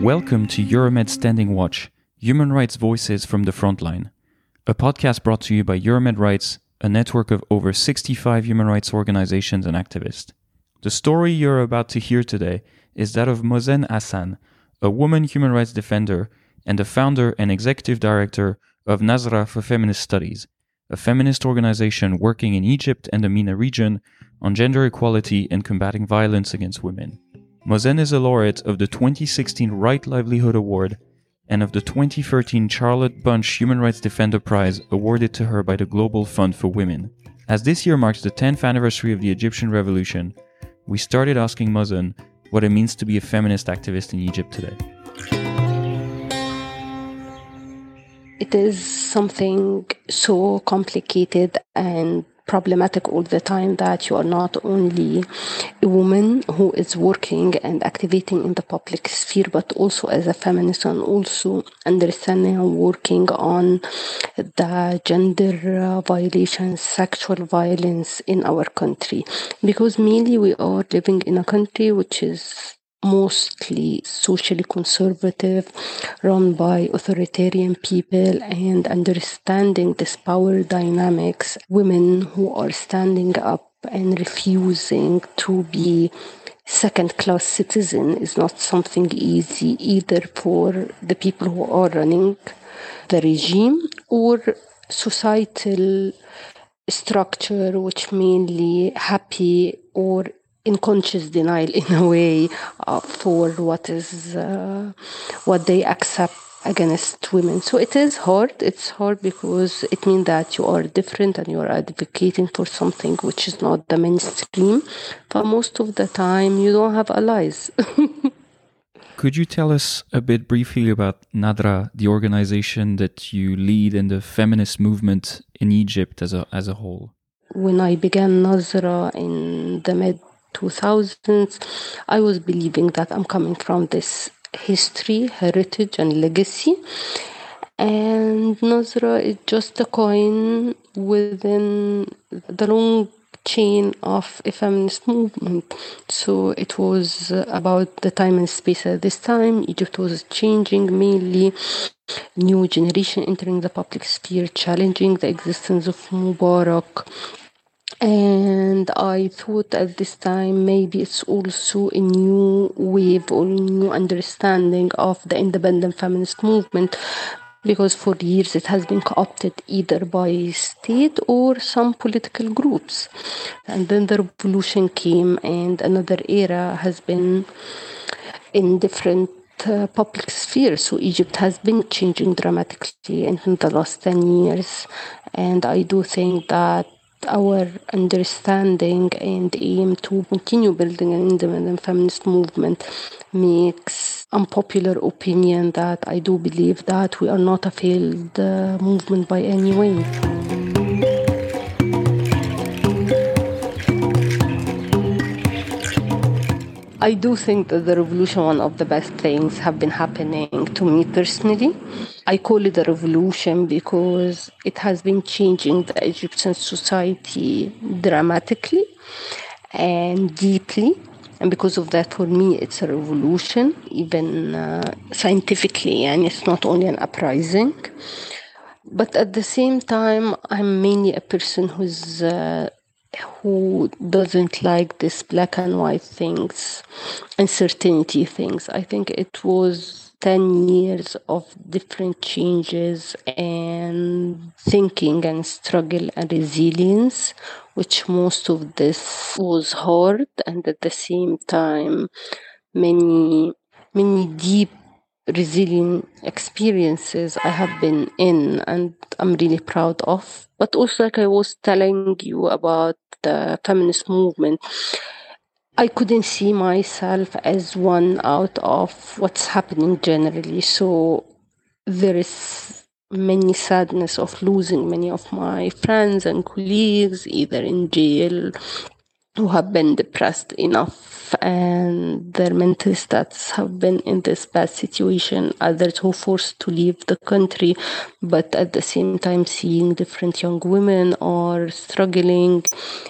Welcome to Euromed Standing Watch, Human Rights Voices from the Frontline, a podcast brought to you by Euromed Rights, a network of over 65 human rights organizations and activists. The story you're about to hear today is that of Mozn Hassan, a woman human rights defender and the founder and executive director of Nazra for Feminist Studies, a feminist organization working in Egypt and the MENA region on gender equality and combating violence against women. Mozn is a laureate of the 2016 Right Livelihood Award and of the 2013 Charlotte Bunch Human Rights Defender Prize awarded to her by the Global Fund for Women. As this year marks the 10th anniversary of the Egyptian Revolution, we started asking Mozn what it means to be a feminist activist in Egypt today. It is something so complicated and problematic all the time that you are not only a woman who is working and activating in the public sphere, but also as a feminist and also understanding and working on the gender violations, sexual violence in our country. Because mainly we are living in a country which is mostly socially conservative, run by authoritarian people, and understanding this power dynamics, women who are standing up and refusing to be second class citizen is not something easy either for the people who are running the regime or societal structure which mainly happy or in conscious denial in a way uh, for what is uh, what they accept against women. So it is hard it's hard because it means that you are different and you are advocating for something which is not the mainstream. But most of the time you don't have allies. Could you tell us a bit briefly about Nazra, the organization that you lead in the feminist movement in Egypt as a, as a whole? When I began Nazra in the mid 2000s, I was believing that I'm coming from this history, heritage, and legacy. And Nazra is just a coin within the long chain of a feminist movement. So it was about the time and space at this time. Egypt was changing mainly. New generation entering the public sphere, challenging the existence of Mubarak, and I thought at this time maybe it's also a new wave or new understanding of the independent feminist movement because for years it has been co-opted either by state or some political groups. And then the revolution came and another era has been in different uh, public spheres. So egypt has been changing dramatically in the last 10 years. And i do think that our understanding and aim to continue building an independent feminist movement makes unpopular opinion that I do believe that we are not a failed uh, movement by any way. I do think that the revolution, one of the best things have been happening to me personally. I call it a revolution because it has been changing the Egyptian society dramatically and deeply. And because of that, for me, it's a revolution, even uh, scientifically, and it's not only an uprising. But at the same time, I'm mainly a person who's uh, who doesn't like this black and white things, uncertainty things. I think it was 10 years of different changes and thinking and struggle and resilience, which most of this was hard and at the same time, many, many deep resilient experiences I have been in and I'm really proud of. But also, like I was telling you about the feminist movement, I couldn't see myself as one out of what's happening generally. So there is many sadness of losing many of my friends and colleagues, either in jail who have been depressed enough and their mental status have been in this bad situation others who forced to leave the country but at the same time seeing different young women are struggling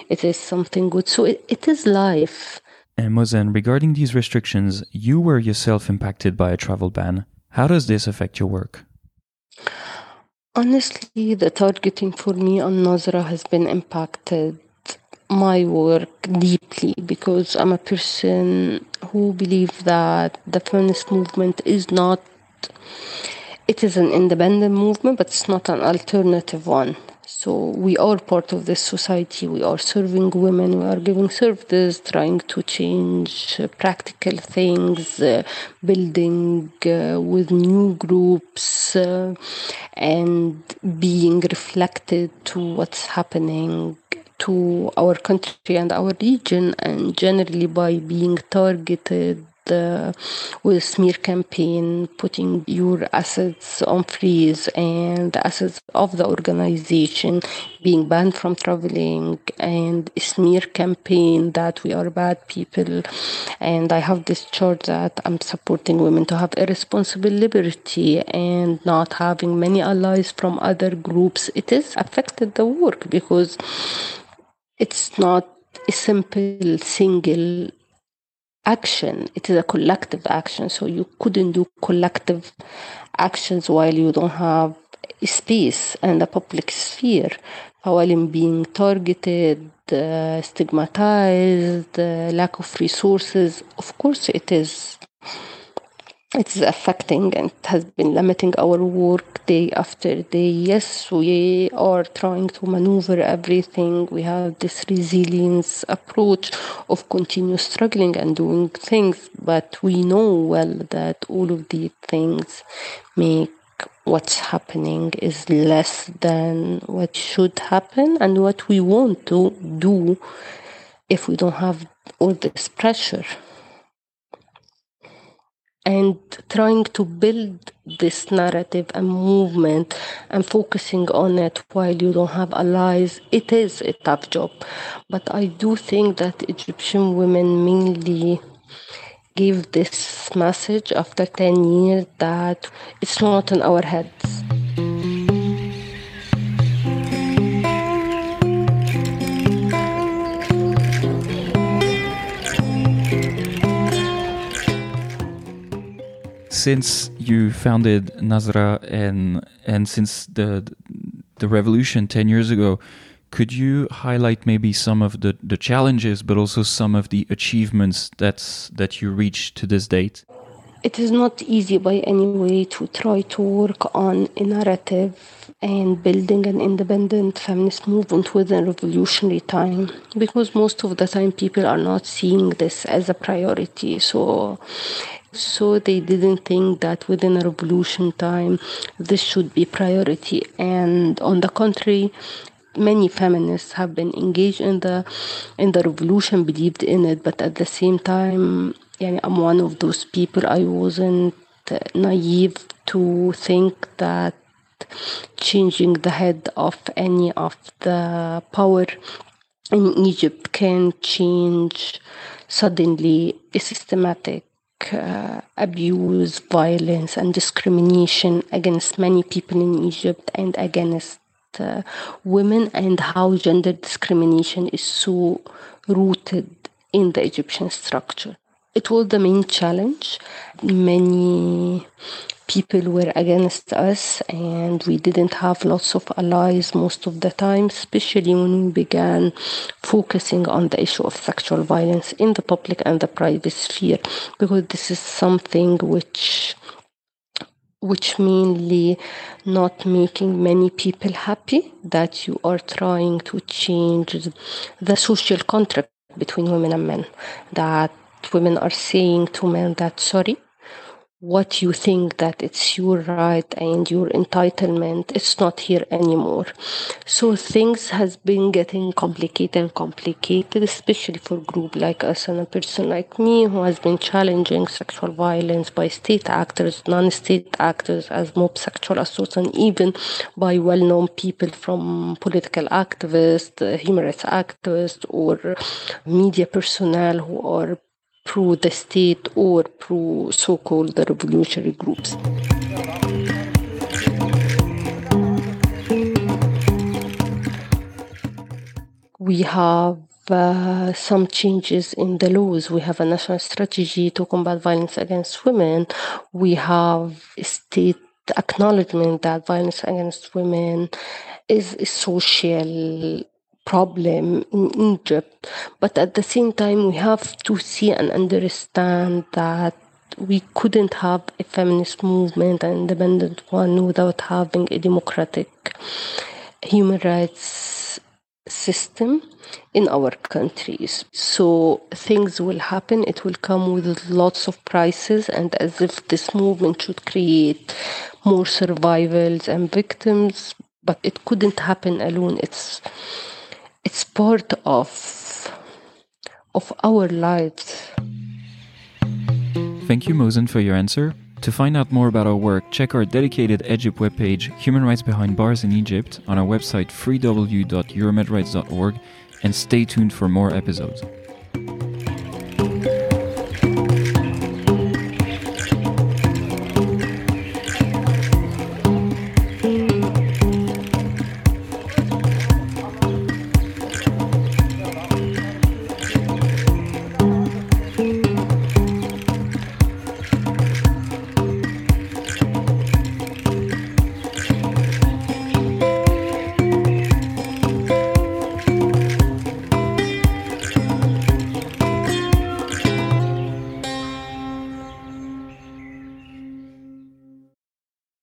it is something good so it, it is life And Mozn, regarding these restrictions, you were yourself impacted by a travel ban. How does this affect your work? Honestly, the targeting for me on Nazra has been impacted my work deeply because I'm a person who believe that the feminist movement is not it is an independent movement but it's not an alternative one. So we are part of this society. We are serving women. We are giving services trying to change practical things uh, building uh, with new groups uh, and being reflected to what's happening to our country and our region, and generally by being targeted uh, with smear campaign, putting your assets on freeze and assets of the organization being banned from traveling, and smear campaign that we are bad people. And I have this charge that I'm supporting women to have a responsible liberty and not having many allies from other groups. It has affected the work because it's not a simple single action. It is a collective action. So you couldn't do collective actions while you don't have space and a public sphere. While being targeted uh, stigmatized uh, lack of resources of course it is it's affecting and has been limiting our work day after day. Yes, we are trying to maneuver everything. We have this resilience approach of continue struggling and doing things, but we know well that all of these things make what's happening is less than what should happen and what we want to do if we don't have all this pressure and trying to build this narrative and movement and focusing on it while you don't have allies it is a tough job. But i do think that egyptian women mainly give this message after 10 years that it's not in our heads since you founded Nazra and and since the the revolution 10 years ago could you highlight maybe some of the, the challenges but also some of the achievements that's that you reached to this date? It is not easy by any way to try to work on a narrative and building an independent feminist movement within revolutionary time because most of the time people are not seeing this as a priority. So so they didn't think that within a revolution time this should be priority. And on the contrary, many feminists have been engaged in the in the revolution, believed in it, but at the same time, yeah, I'm one of those people. I wasn't naive to think that changing the head of any of the power in Egypt can change suddenly a systematic uh, abuse, violence, and discrimination against many people in Egypt and against uh, women, and how gender discrimination is so rooted in the Egyptian structure. It was the main challenge. Many people were against us and we didn't have lots of allies most of the time, especially when we began focusing on the issue of sexual violence in the public and the private sphere, because this is something which which mainly not making many people happy that you are trying to change the social contract between women and men that women are saying to men that sorry what you think that it's your right and your entitlement it's not here anymore. So things has been getting complicated and complicated especially for group like us and a person like me who has been challenging sexual violence by state actors non-state actors as mob sexual assaults and even by well-known people from political activists human rights activists or media personnel who are pro the state or pro so-called revolutionary groups. We have uh, some changes in the laws. We have a national strategy to combat violence against women. We have state acknowledgement that violence against women is a social problem in Egypt. But at the same time, we have to see and understand that we couldn't have a feminist movement, an independent one, without having a democratic human rights system in our countries. So things will happen, it will come with lots of prices, and as if this movement should create more survivals and victims, but it couldn't happen alone. It's it's part of of our lives. Thank you, Mozn, for your answer. To find out more about our work, check our dedicated Egypt webpage, Human Rights Behind Bars in Egypt, on our website freew.euromedrights.org, and stay tuned for more episodes.